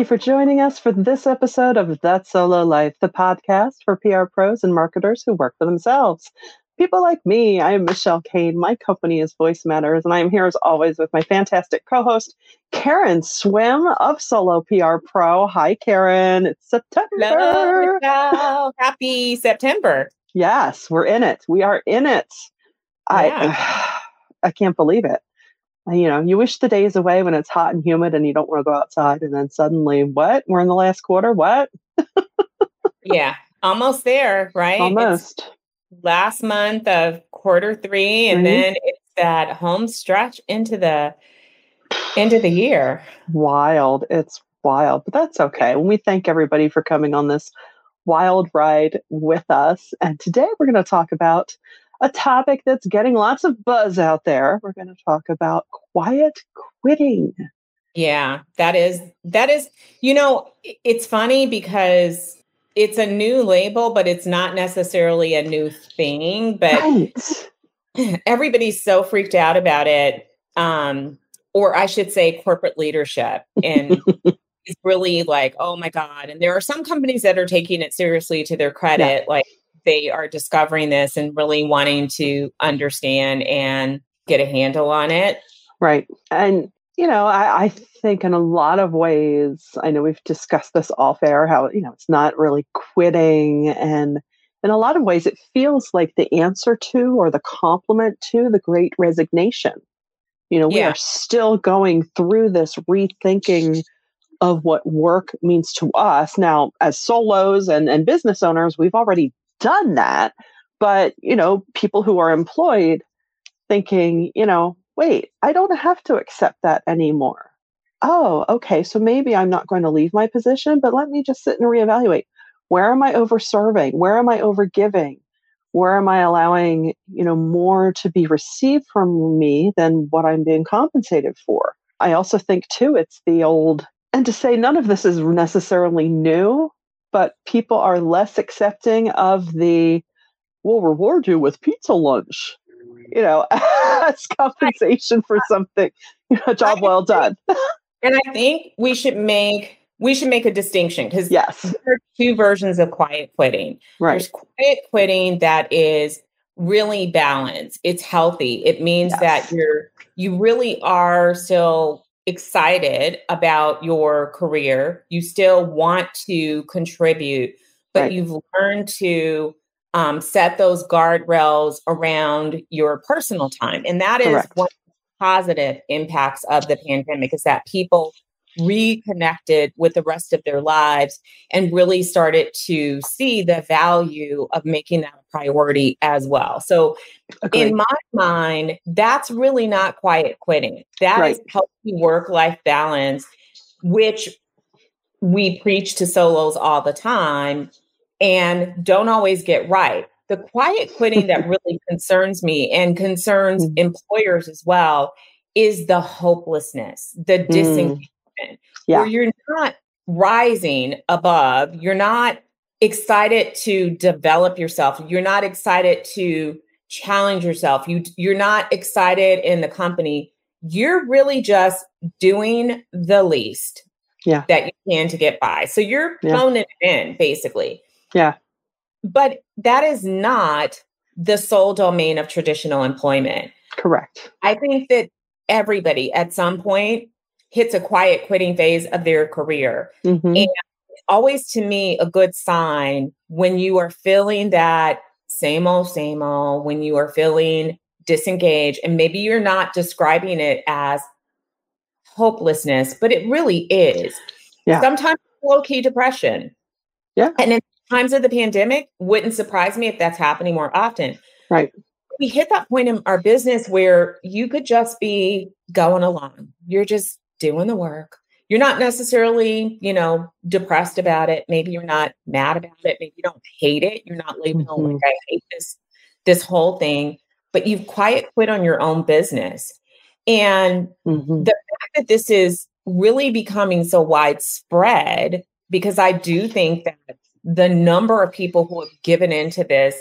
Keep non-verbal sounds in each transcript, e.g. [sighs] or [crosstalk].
You for joining us for this episode of That Solo Life, the podcast for PR pros and marketers who work for themselves. People like me, I am Michelle Kane. My company is Voice Matters, and I am here as always with my fantastic co host, Karen Swim of Solo PR Pro. Hi, Karen. It's September. Hello, Michelle. Happy September. Yes, we're in it. We are in it. Yeah. I, [sighs] I can't believe it you know, you wish the days away when it's hot and humid and you don't want to go outside. And then suddenly, what? We're in the last quarter. What? [laughs] yeah, almost there, right? Almost. It's last month of quarter three, and mm-hmm. then it's that home stretch into the into the year. Wild. It's wild, but that's okay. And we thank everybody for coming on this wild ride with us. And today we're going to talk about a topic that's getting lots of buzz out there. We're going to talk about quiet quitting. Yeah, that is that is you know, it's funny because it's a new label but it's not necessarily a new thing, but right. [laughs] everybody's so freaked out about it um or I should say corporate leadership and [laughs] it's really like, oh my god, and there are some companies that are taking it seriously to their credit yeah. like they are discovering this and really wanting to understand and get a handle on it. Right. And, you know, I, I think in a lot of ways, I know we've discussed this off air, how, you know, it's not really quitting. And in a lot of ways, it feels like the answer to or the complement to the great resignation. You know, we yeah. are still going through this rethinking of what work means to us. Now, as solos and, and business owners, we've already done that. But, you know, people who are employed thinking, you know, wait, I don't have to accept that anymore. Oh, okay. So maybe I'm not going to leave my position, but let me just sit and reevaluate. Where am I over serving? Where am I over giving? Where am I allowing, you know, more to be received from me than what I'm being compensated for? I also think too, it's the old, and to say none of this is necessarily new, but people are less accepting of the we'll reward you with pizza lunch. You know [laughs] as compensation for something you know, a job well done. [laughs] and i think we should make we should make a distinction because yes. there are two versions of quiet quitting. Right. There's quiet quitting that is really balanced. It's healthy. It means yes. that you're you really are still excited about your career, you still want to contribute, but right. you've learned to um, set those guardrails around your personal time. And that is Correct. one positive impacts of the pandemic is that people reconnected with the rest of their lives and really started to see the value of making that a priority as well. So, Agreed. in my mind, that's really not quiet quitting. That right. is healthy work life balance, which we preach to solos all the time and don't always get right. The quiet quitting that [laughs] really concerns me and concerns mm. employers as well is the hopelessness, the mm. Yeah. where you're not rising above, you're not excited to develop yourself, you're not excited to challenge yourself, you you're not excited in the company. You're really just doing the least yeah. that you can to get by. So you're yeah. phoning it in, basically. Yeah. But that is not the sole domain of traditional employment. Correct. I think that everybody at some point hits a quiet quitting phase of their career. Mm-hmm. And always to me a good sign when you are feeling that same old, same old, when you are feeling disengaged, and maybe you're not describing it as hopelessness, but it really is. Yeah. Sometimes low key depression. Yeah. And in times of the pandemic, wouldn't surprise me if that's happening more often. Right. We hit that point in our business where you could just be going along. You're just doing the work. You're not necessarily, you know, depressed about it. Maybe you're not mad about it. Maybe you don't hate it. You're not labeling mm-hmm. like I hate this this whole thing, but you've quiet quit on your own business. And mm-hmm. the fact that this is really becoming so widespread, because I do think that the number of people who have given into this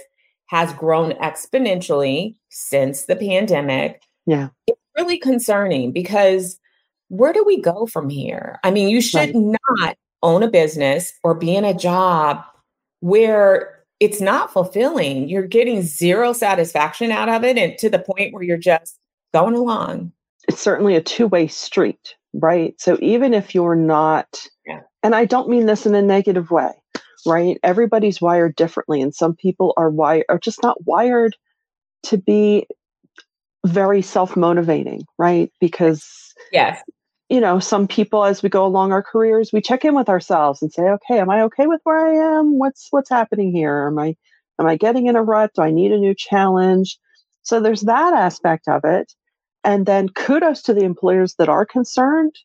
has grown exponentially since the pandemic. Yeah. It's really concerning because where do we go from here? I mean, you should right. not own a business or be in a job where it's not fulfilling. You're getting zero satisfaction out of it and to the point where you're just going along. It's certainly a two way street, right? So even if you're not, yeah. and I don't mean this in a negative way, right? Everybody's wired differently, and some people are wired are just not wired to be very self motivating, right? Because yes, you know, some people as we go along our careers, we check in with ourselves and say, okay, am I okay with where I am? What's what's happening here? Am I am I getting in a rut? Do I need a new challenge? So there's that aspect of it. And then kudos to the employers that are concerned,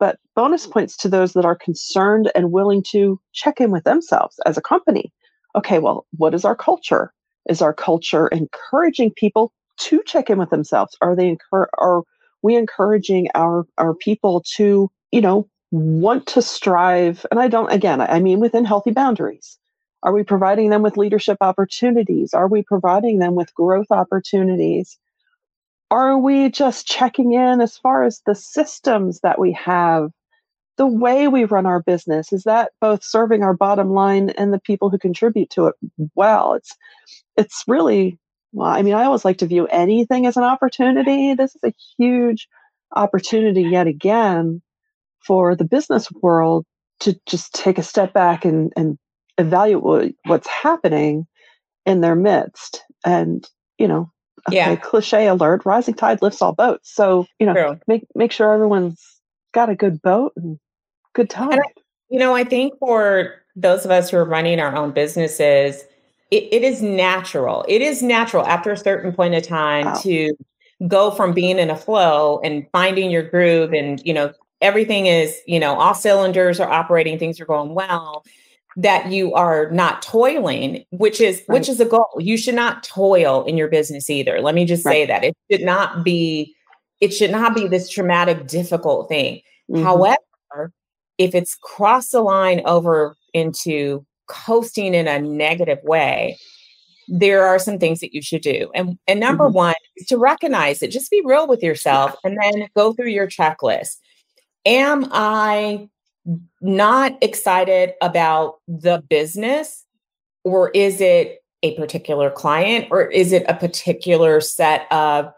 but bonus points to those that are concerned and willing to check in with themselves as a company. Okay, well, what is our culture? Is our culture encouraging people to check in with themselves? Are they encourage are we encouraging our our people to you know want to strive. And i don't again i mean within healthy boundaries. Are we providing them with leadership opportunities? Are we providing them with growth opportunities? Are we just checking in as far as the systems that we have? The way we run our business is that both serving our bottom line and the people who contribute to it well? It's it's really well, I mean, I always like to view anything as an opportunity. This is a huge opportunity yet again for the business world to just take a step back and, and evaluate what's happening in their midst. And, you know, okay, yeah. cliche alert, rising tide lifts all boats. So, you know, True. make make sure everyone's got a good boat and good time. And I, you know, I think for those of us who are running our own businesses, it, it is natural. It is natural after a certain point of time wow. to go from being in a flow and finding your groove and, you know, everything is, you know, all cylinders are operating, things are going well that you are not toiling which is right. which is a goal you should not toil in your business either let me just right. say that it should not be it should not be this traumatic difficult thing mm-hmm. however if it's crossed the line over into coasting in a negative way, there are some things that you should do. And, and number mm-hmm. one is to recognize it. Just be real with yourself and then go through your checklist. Am I not excited about the business? Or is it a particular client? Or is it a particular set of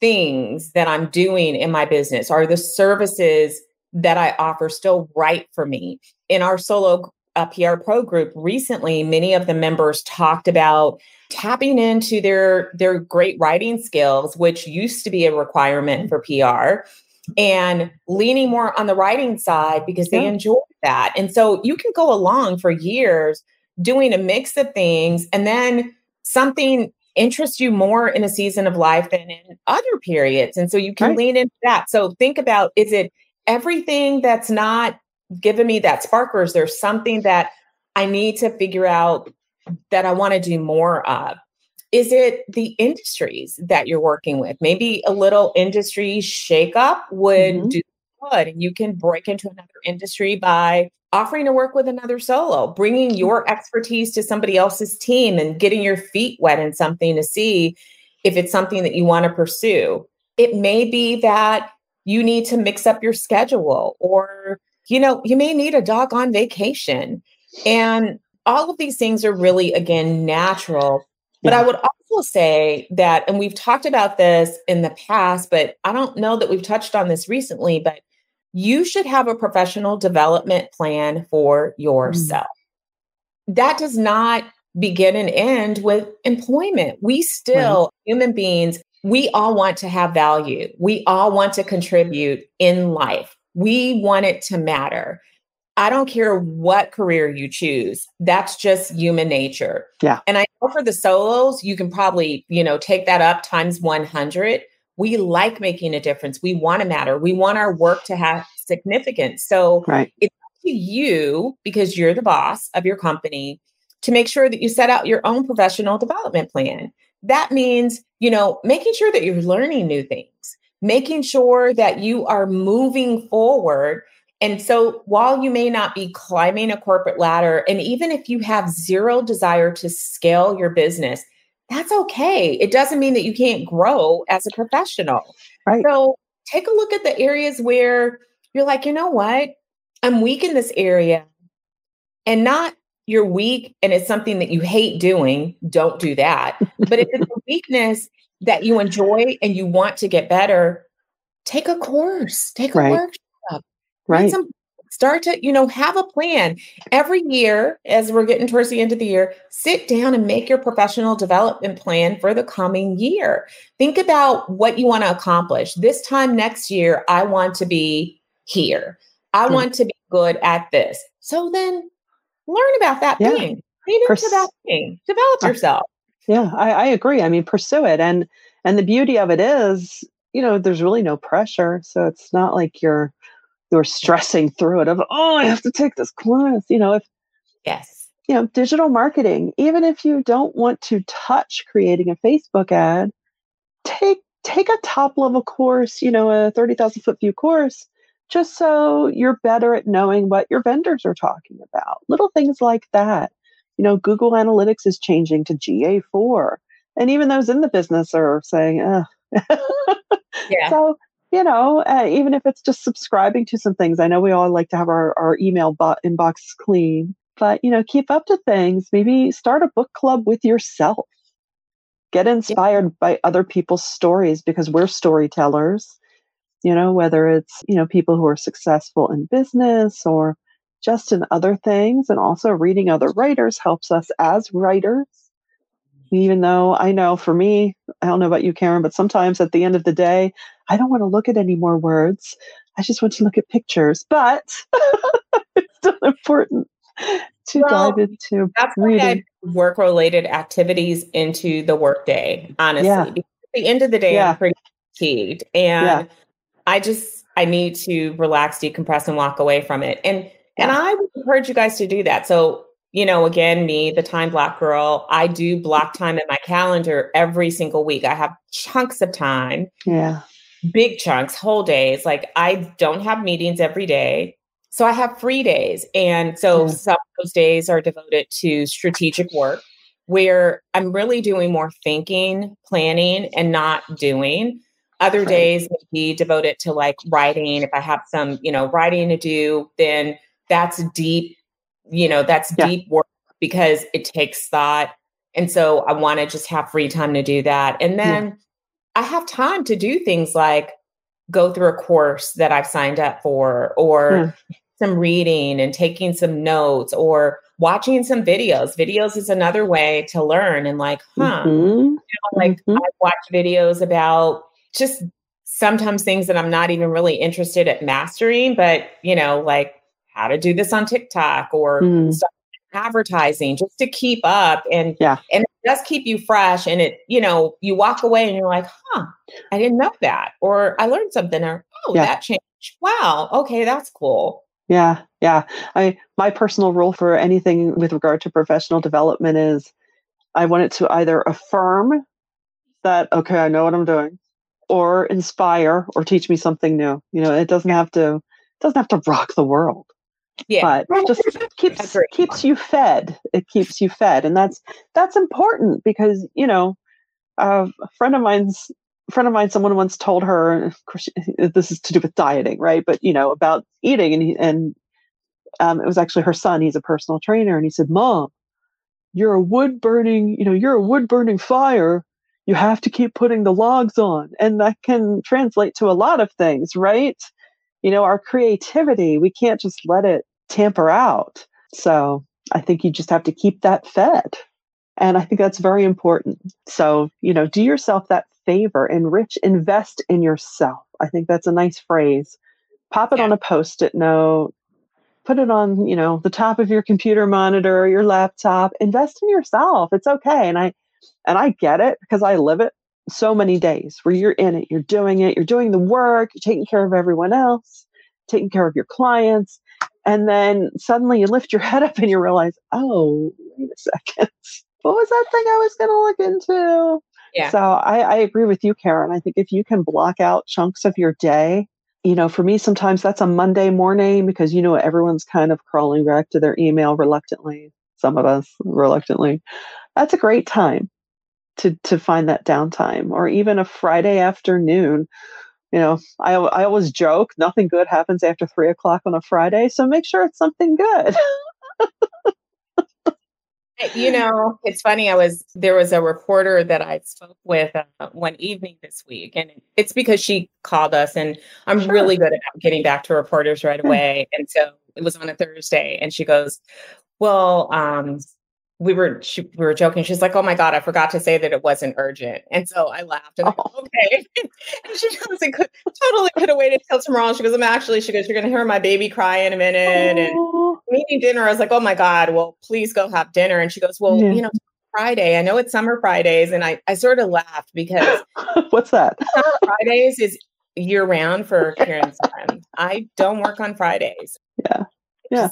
things that I'm doing in my business? Are the services that I offer still right for me? In our solo a PR Pro group recently, many of the members talked about tapping into their their great writing skills, which used to be a requirement for PR, and leaning more on the writing side because they yeah. enjoy that. And so you can go along for years doing a mix of things, and then something interests you more in a season of life than in other periods. And so you can right. lean into that. So think about is it everything that's not given me that spark or is there something that I need to figure out that I want to do more of? Is it the industries that you're working with? Maybe a little industry shakeup would mm-hmm. do good, and you can break into another industry by offering to work with another solo, bringing your expertise to somebody else's team, and getting your feet wet in something to see if it's something that you want to pursue. It may be that you need to mix up your schedule or you know, you may need a dog on vacation. And all of these things are really, again, natural. But yeah. I would also say that, and we've talked about this in the past, but I don't know that we've touched on this recently, but you should have a professional development plan for yourself. Mm. That does not begin and end with employment. We still, right. human beings, we all want to have value. We all want to contribute in life. We want it to matter. I don't care what career you choose. That's just human nature. Yeah. And I know for the solos, you can probably, you know, take that up times 100. We like making a difference. We want to matter. We want our work to have significance. So right. it's up to you because you're the boss of your company to make sure that you set out your own professional development plan. That means, you know, making sure that you're learning new things making sure that you are moving forward. And so while you may not be climbing a corporate ladder, and even if you have zero desire to scale your business, that's okay. It doesn't mean that you can't grow as a professional. Right. So take a look at the areas where you're like, you know what? I'm weak in this area and not you're weak and it's something that you hate doing, don't do that. But if it's a [laughs] weakness that you enjoy and you want to get better, take a course, take a right. workshop, right? Some, start to, you know, have a plan every year as we're getting towards the end of the year. Sit down and make your professional development plan for the coming year. Think about what you want to accomplish. This time next year, I want to be here. I mm. want to be good at this. So then learn about that yeah. thing. Pers- into that thing. Develop yourself. Yeah, I, I agree. I mean, pursue it. And and the beauty of it is, you know, there's really no pressure. So it's not like you're you're stressing through it of, oh, I have to take this class. You know, if yes, you know, digital marketing, even if you don't want to touch creating a Facebook ad, take take a top level course, you know, a 30,000 foot view course just so you're better at knowing what your vendors are talking about. Little things like that. You know, Google Analytics is changing to GA4. And even those in the business are saying, [laughs] yeah. So, you know, uh, even if it's just subscribing to some things, I know we all like to have our, our email bo- inbox clean, but, you know, keep up to things. Maybe start a book club with yourself. Get inspired yeah. by other people's stories because we're storytellers you know, whether it's, you know, people who are successful in business or just in other things. And also reading other writers helps us as writers. Even though I know for me, I don't know about you, Karen, but sometimes at the end of the day, I don't want to look at any more words. I just want to look at pictures. But [laughs] it's still important to well, dive into that's reading. work related activities into the workday, honestly. Yeah. At the end of the day, yeah. I'm pretty fatigued. And yeah. I just I need to relax, decompress, and walk away from it. And. And I would encourage you guys to do that. So you know, again, me, the time block girl, I do block mm-hmm. time in my calendar every single week. I have chunks of time. Yeah. Big chunks, whole days. Like I don't have meetings every day. So I have free days. And so yeah. some of those days are devoted to strategic work where I'm really doing more thinking, planning, and not doing. Other days may be devoted to like writing. If I have some, you know, writing to do, then that's deep, you know, that's yeah. deep work because it takes thought. And so I want to just have free time to do that. And then yeah. I have time to do things like go through a course that I've signed up for or yeah. some reading and taking some notes or watching some videos. Videos is another way to learn and like, huh. Mm-hmm. You know, like mm-hmm. I watch videos about just sometimes things that I'm not even really interested at mastering, but you know, like how to do this on TikTok or mm. advertising just to keep up and yeah. and it does keep you fresh and it, you know, you walk away and you're like, huh, I didn't know that. Or I learned something or oh, yeah. that changed. Wow, okay, that's cool. Yeah, yeah. I my personal rule for anything with regard to professional development is I want it to either affirm that okay, I know what I'm doing or inspire or teach me something new. You know, it doesn't have to it doesn't have to rock the world. Yeah. But just keeps keeps you fed. It keeps you fed. And that's that's important because, you know, uh, a friend of mine's friend of mine, someone once told her, of course, [laughs] this is to do with dieting, right? But you know, about eating, and he, and um, it was actually her son. He's a personal trainer, and he said, "Mom, you're a wood burning, you know, you're a wood burning fire, you have to keep putting the logs on. And that can translate to a lot of things, right? You know, our creativity, we can't just let it tamper out. So I think you just have to keep that fed. And I think that's very important. So, you know, do yourself that favor, enrich, invest in yourself. I think that's a nice phrase. Pop it yeah. on a post it note, put it on, you know, the top of your computer monitor, or your laptop, invest in yourself. It's okay. And I, and I get it because I live it so many days where you're in it, you're doing it, you're doing the work, you're taking care of everyone else, taking care of your clients. And then suddenly you lift your head up and you realize, oh, wait a second. [laughs] What was that thing I was going to look into? Yeah. So I, I agree with you, Karen. I think if you can block out chunks of your day, you know, for me, sometimes that's a Monday morning because, you know, everyone's kind of crawling back to their email reluctantly, some of us reluctantly that's a great time to to find that downtime or even a friday afternoon you know, I, I always joke nothing good happens after three o'clock on a Friday. So make sure it's something good. [laughs] you know, it's funny. I was there was a reporter that I spoke with uh, one evening this week, and it's because she called us, and I'm sure. really good about getting back to reporters right away. And so it was on a Thursday, and she goes, "Well, um, we were she, we were joking. She's like, "Oh my god, I forgot to say that it wasn't urgent," and so I laughed. And oh. okay, [laughs] and she goes, "It could, totally could have waited till tomorrow." She goes, "I'm actually," she goes, "You're gonna hear my baby cry in a minute." Oh. And eating dinner, I was like, "Oh my god, well, please go have dinner." And she goes, "Well, yeah. you know." Friday. I know it's summer Fridays, and I, I sort of laughed because [laughs] what's that? [laughs] Fridays is year round for Karen Son. I don't work on Fridays. Yeah. Yeah.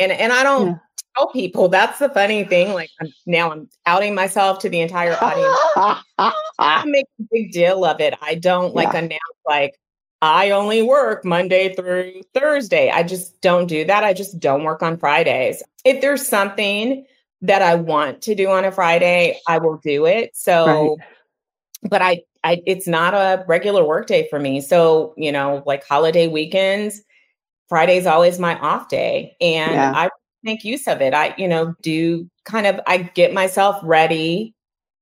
And and I don't yeah tell people. That's the funny thing. Like I'm, now I'm outing myself to the entire audience. [laughs] I make a big deal of it. I don't like yeah. announce like I only work Monday through Thursday. I just don't do that. I just don't work on Fridays. If there's something that I want to do on a Friday, I will do it. So right. but I I it's not a regular work day for me. So, you know, like holiday weekends, Friday's always my off day. And yeah. I make use of it. I, you know, do kind of, I get myself ready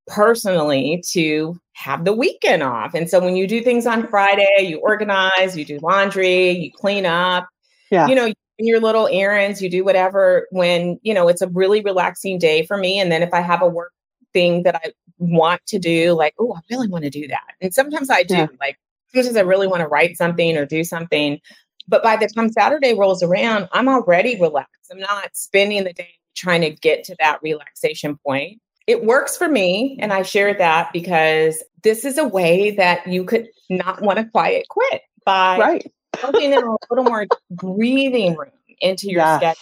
personally to have the weekend off. And so when you do things on Friday, you organize, you do laundry, you clean up, yeah. you know, your little errands, you do whatever when, you know, it's a really relaxing day for me. And then if I have a work thing that I want to do, like, oh, I really want to do that. And sometimes I do, yeah. like, sometimes I really want to write something or do something. But by the time Saturday rolls around, I'm already relaxed. I'm not spending the day trying to get to that relaxation point. It works for me. And I share that because this is a way that you could not want to quiet quit by right. [laughs] building in a little more breathing room into your yes. schedule.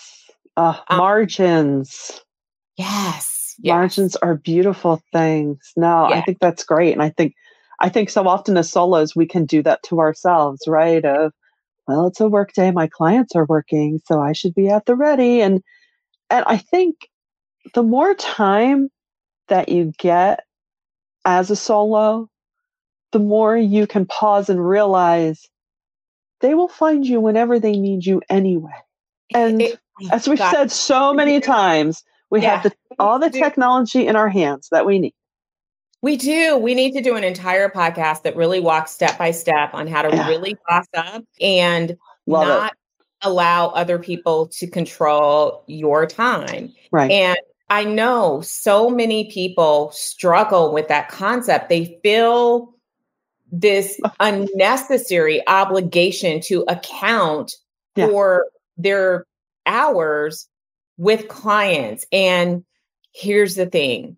Uh, um, margins. Yes, yes. Margins are beautiful things. No, I think that's great. And I think I think so often as solos we can do that to ourselves, right? Of well, it's a work day. My clients are working, so I should be at the ready. And and I think the more time that you get as a solo, the more you can pause and realize they will find you whenever they need you anyway. And it, as we've said so many times, we yeah. have the, all the technology in our hands that we need. We do. We need to do an entire podcast that really walks step by step on how to yeah. really boss up and Love not it. allow other people to control your time. Right. And I know so many people struggle with that concept. They feel this [laughs] unnecessary obligation to account yeah. for their hours with clients. And here's the thing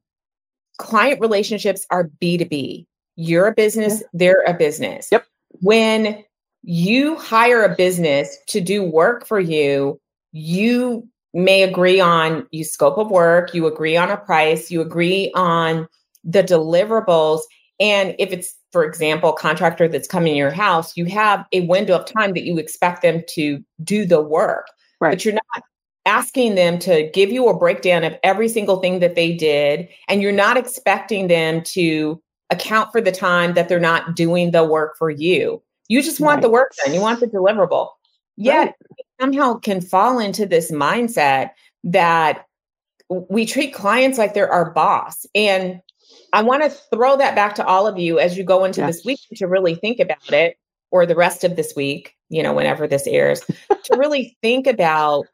client relationships are B2B. You're a business, yeah. they're a business. Yep. When you hire a business to do work for you, you may agree on you scope of work, you agree on a price, you agree on the deliverables. And if it's, for example, a contractor that's coming to your house, you have a window of time that you expect them to do the work. Right. But you're not asking them to give you a breakdown of every single thing that they did and you're not expecting them to account for the time that they're not doing the work for you you just want right. the work done you want the deliverable yet right. somehow can fall into this mindset that we treat clients like they're our boss and i want to throw that back to all of you as you go into this week to really think about it or the rest of this week you know whenever this airs to really think about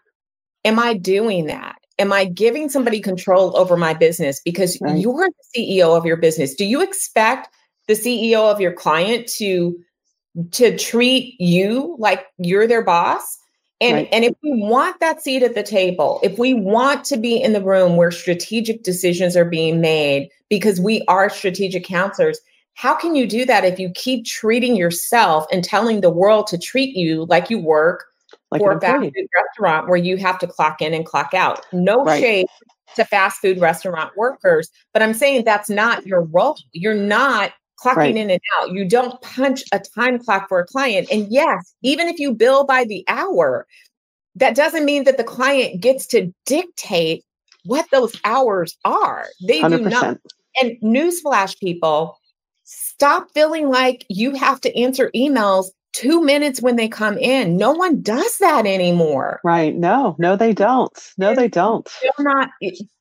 Am I doing that? Am I giving somebody control over my business because right. you're the CEO of your business? Do you expect the CEO of your client to to treat you like you're their boss? And right. and if we want that seat at the table, if we want to be in the room where strategic decisions are being made because we are strategic counselors, how can you do that if you keep treating yourself and telling the world to treat you like you work like for a fast food restaurant where you have to clock in and clock out. No right. shade to fast food restaurant workers, but I'm saying that's not your role. You're not clocking right. in and out. You don't punch a time clock for a client. And yes, even if you bill by the hour, that doesn't mean that the client gets to dictate what those hours are. They 100%. do not. And newsflash, people, stop feeling like you have to answer emails two minutes when they come in. No one does that anymore. Right. No, no, they don't. No, they don't. They're not,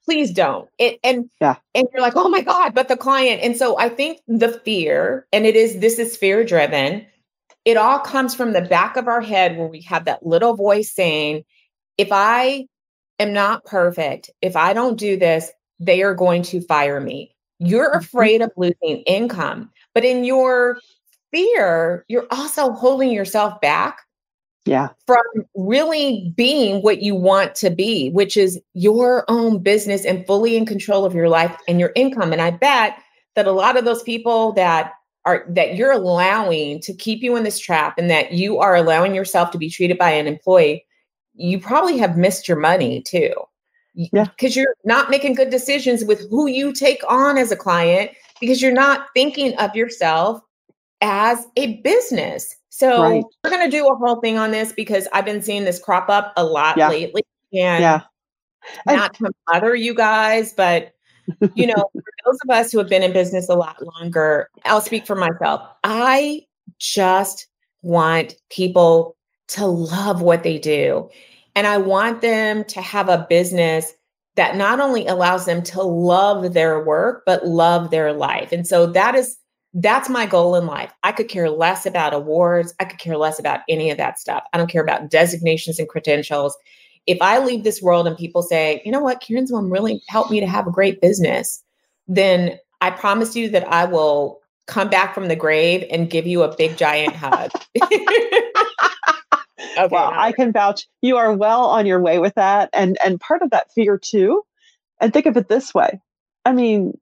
please don't. It, and yeah. and you're like, oh my God, but the client. And so I think the fear, and it is this is fear driven. It all comes from the back of our head where we have that little voice saying, if I am not perfect, if I don't do this, they are going to fire me. You're mm-hmm. afraid of losing income. But in your fear, you're also holding yourself back yeah. from really being what you want to be which is your own business and fully in control of your life and your income. And i bet that a lot of those people that are that you're allowing to keep you in this trap and that you are allowing yourself to be treated by an employee you probably have missed your money too. Yeah. because you're not making good decisions with who you take on as a client because you're not thinking of yourself as a business. So right. we're going to do a whole thing on this because I've been seeing this crop up a lot yeah. lately. And yeah. not to bother you guys, but you know, [laughs] for those of us who have been in business a lot longer, I'll speak for myself. I just want people to love what they do. And I want them to have a business that not only allows them to love their work, but love their life. And so that is that's my goal in life. I could care less about awards. I could care less about any of that stuff. I don't care about designations and credentials. If I leave this world and people say, you know what, Karen Swim really helped me to have a great business, then I promise you that I will come back from the grave and give you a big giant hug. [laughs] [laughs] okay, well, I can vouch you are well on your way with that. And and part of that fear too, and think of it this way. I mean,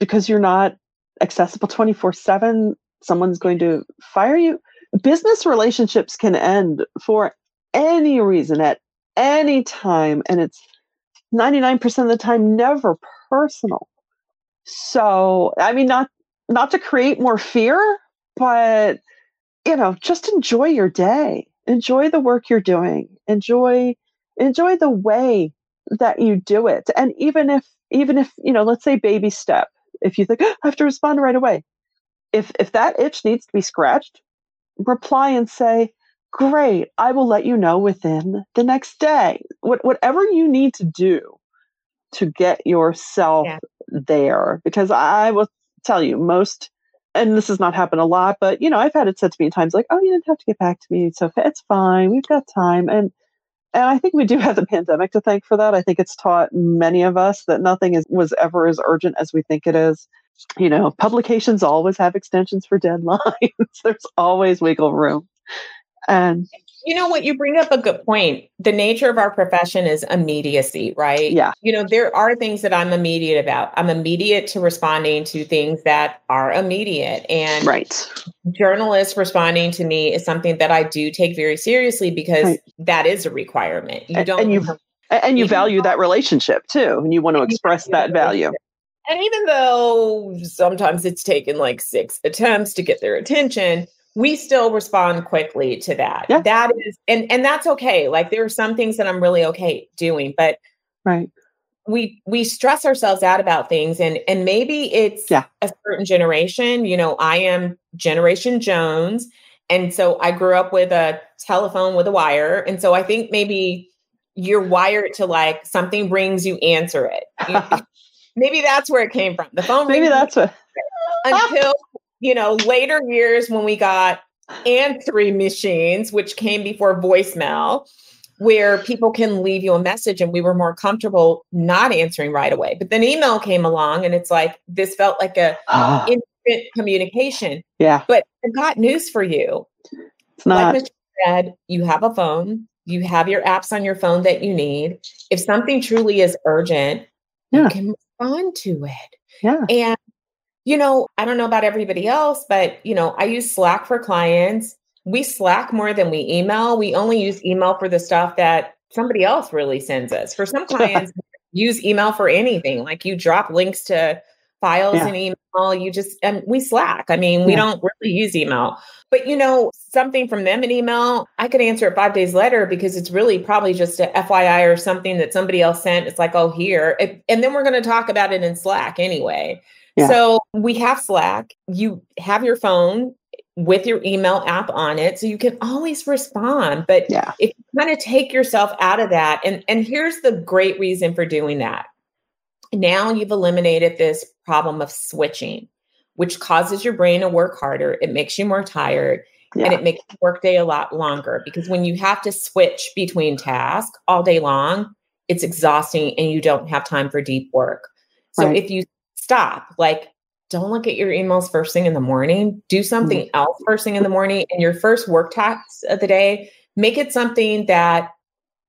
because you're not accessible 24 7, someone's going to fire you. Business relationships can end for any reason at any time, and it's 99% of the time never personal. So, I mean, not not to create more fear, but you know, just enjoy your day. Enjoy the work you're doing. Enjoy enjoy the way that you do it. And even if even if, you know, let's say baby step, if you think oh, I have to respond right away, if if that itch needs to be scratched, reply and say, "Great, I will let you know within the next day." What, whatever you need to do to get yourself yeah. there, because I will tell you most. And this has not happened a lot, but you know, I've had it said to me times like, "Oh, you didn't have to get back to me, so it's fine. We've got time." And and I think we do have the pandemic to thank for that. I think it's taught many of us that nothing is, was ever as urgent as we think it is. You know, publications always have extensions for deadlines. [laughs] There's always wiggle room. And you know what? You bring up a good point. The nature of our profession is immediacy, right? Yeah. You know, there are things that I'm immediate about. I'm immediate to responding to things that are immediate. And right. journalists responding to me is something that I do take very seriously because right. that is a requirement. You don't and you and you value that relationship too, and you want to express that value. And even though sometimes it's taken like six attempts to get their attention, we still respond quickly to that. Yeah. That is and and that's okay. Like there are some things that I'm really okay doing, but right. We we stress ourselves out about things and and maybe it's yeah. a certain generation, you know, I am generation Jones and so I grew up with a telephone with a wire and so I think maybe you're wired to like something brings you answer it. [laughs] maybe that's where it came from. The phone maybe that's what until you know, later years when we got answering machines, which came before voicemail, where people can leave you a message and we were more comfortable not answering right away. But then email came along and it's like this felt like a uh, instant communication. Yeah. But I've got news for you. It's not like Mr. said, you have a phone, you have your apps on your phone that you need. If something truly is urgent, yeah. you can respond to it. Yeah. And you know, I don't know about everybody else, but you know, I use Slack for clients. We Slack more than we email. We only use email for the stuff that somebody else really sends us. For some [laughs] clients, use email for anything. Like you drop links to files yeah. in email. You just and we Slack. I mean, we yeah. don't really use email. But you know, something from them in email, I could answer it five days later because it's really probably just a FYI or something that somebody else sent. It's like, oh, here. It, and then we're going to talk about it in Slack anyway. Yeah. So we have Slack. You have your phone with your email app on it so you can always respond but yeah. if you kind of take yourself out of that and and here's the great reason for doing that now you've eliminated this problem of switching which causes your brain to work harder it makes you more tired yeah. and it makes workday a lot longer because when you have to switch between tasks all day long it's exhausting and you don't have time for deep work so right. if you stop like don't look at your emails first thing in the morning. Do something mm-hmm. else first thing in the morning. And your first work task of the day, make it something that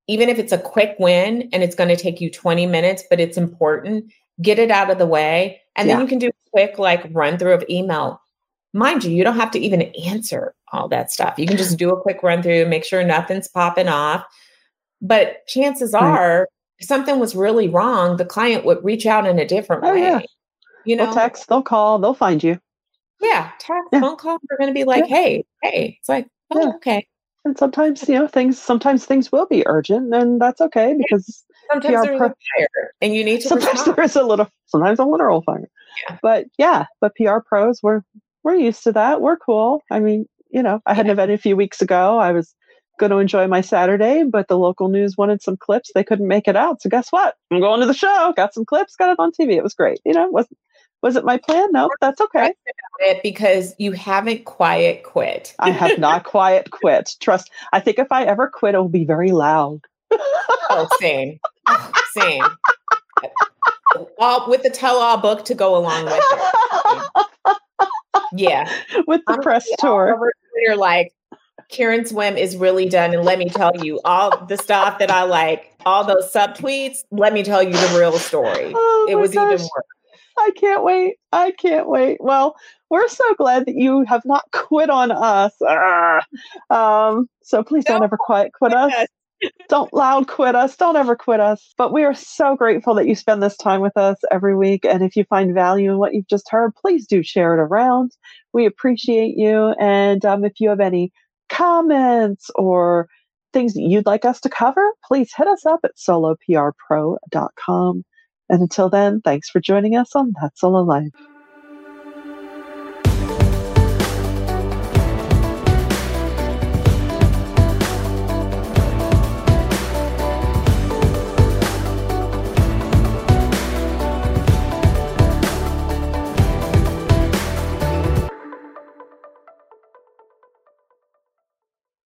even if it's a quick win and it's going to take you 20 minutes, but it's important, get it out of the way. And yeah. then you can do a quick like run through of email. Mind you, you don't have to even answer all that stuff. You can just do a quick run through, make sure nothing's popping off. But chances right. are, if something was really wrong, the client would reach out in a different oh, way. Yeah. You know, they'll text, they'll call, they'll find you. Yeah, text, yeah. phone call. They're going to be like, yeah. "Hey, hey." It's like, oh, yeah. okay. And sometimes, you know, things. Sometimes things will be urgent, and that's okay because sometimes PR pro- fire, and you need to. Sometimes there is a little. Sometimes a literal fire. Yeah. But yeah, but PR pros, we're we're used to that. We're cool. I mean, you know, I had an event a few weeks ago. I was going to enjoy my Saturday, but the local news wanted some clips. They couldn't make it out. So guess what? I'm going to the show. Got some clips. Got it on TV. It was great. You know, it wasn't was it my plan? No, that's okay. It Because you haven't quiet quit. I have not quiet quit. Trust. I think if I ever quit, it will be very loud. [laughs] oh, same. same. All, with the tell-all book to go along with it. Yeah. With the I'm press tour. You're like, Karen Swim is really done. And let me tell you, all the stuff that I like, all those subtweets, let me tell you the real story. Oh it was gosh. even worse. I can't wait. I can't wait. Well, we're so glad that you have not [laughs] quit on us. Um, so please don't, don't ever quit quit us. [laughs] don't loud quit us. Don't ever quit us. But we are so grateful that you spend this time with us every week. And if you find value in what you've just heard, please do share it around. We appreciate you. And um, if you have any comments or things that you'd like us to cover, please hit us up at soloprpro.com. And until then, thanks for joining us on That Solo Life.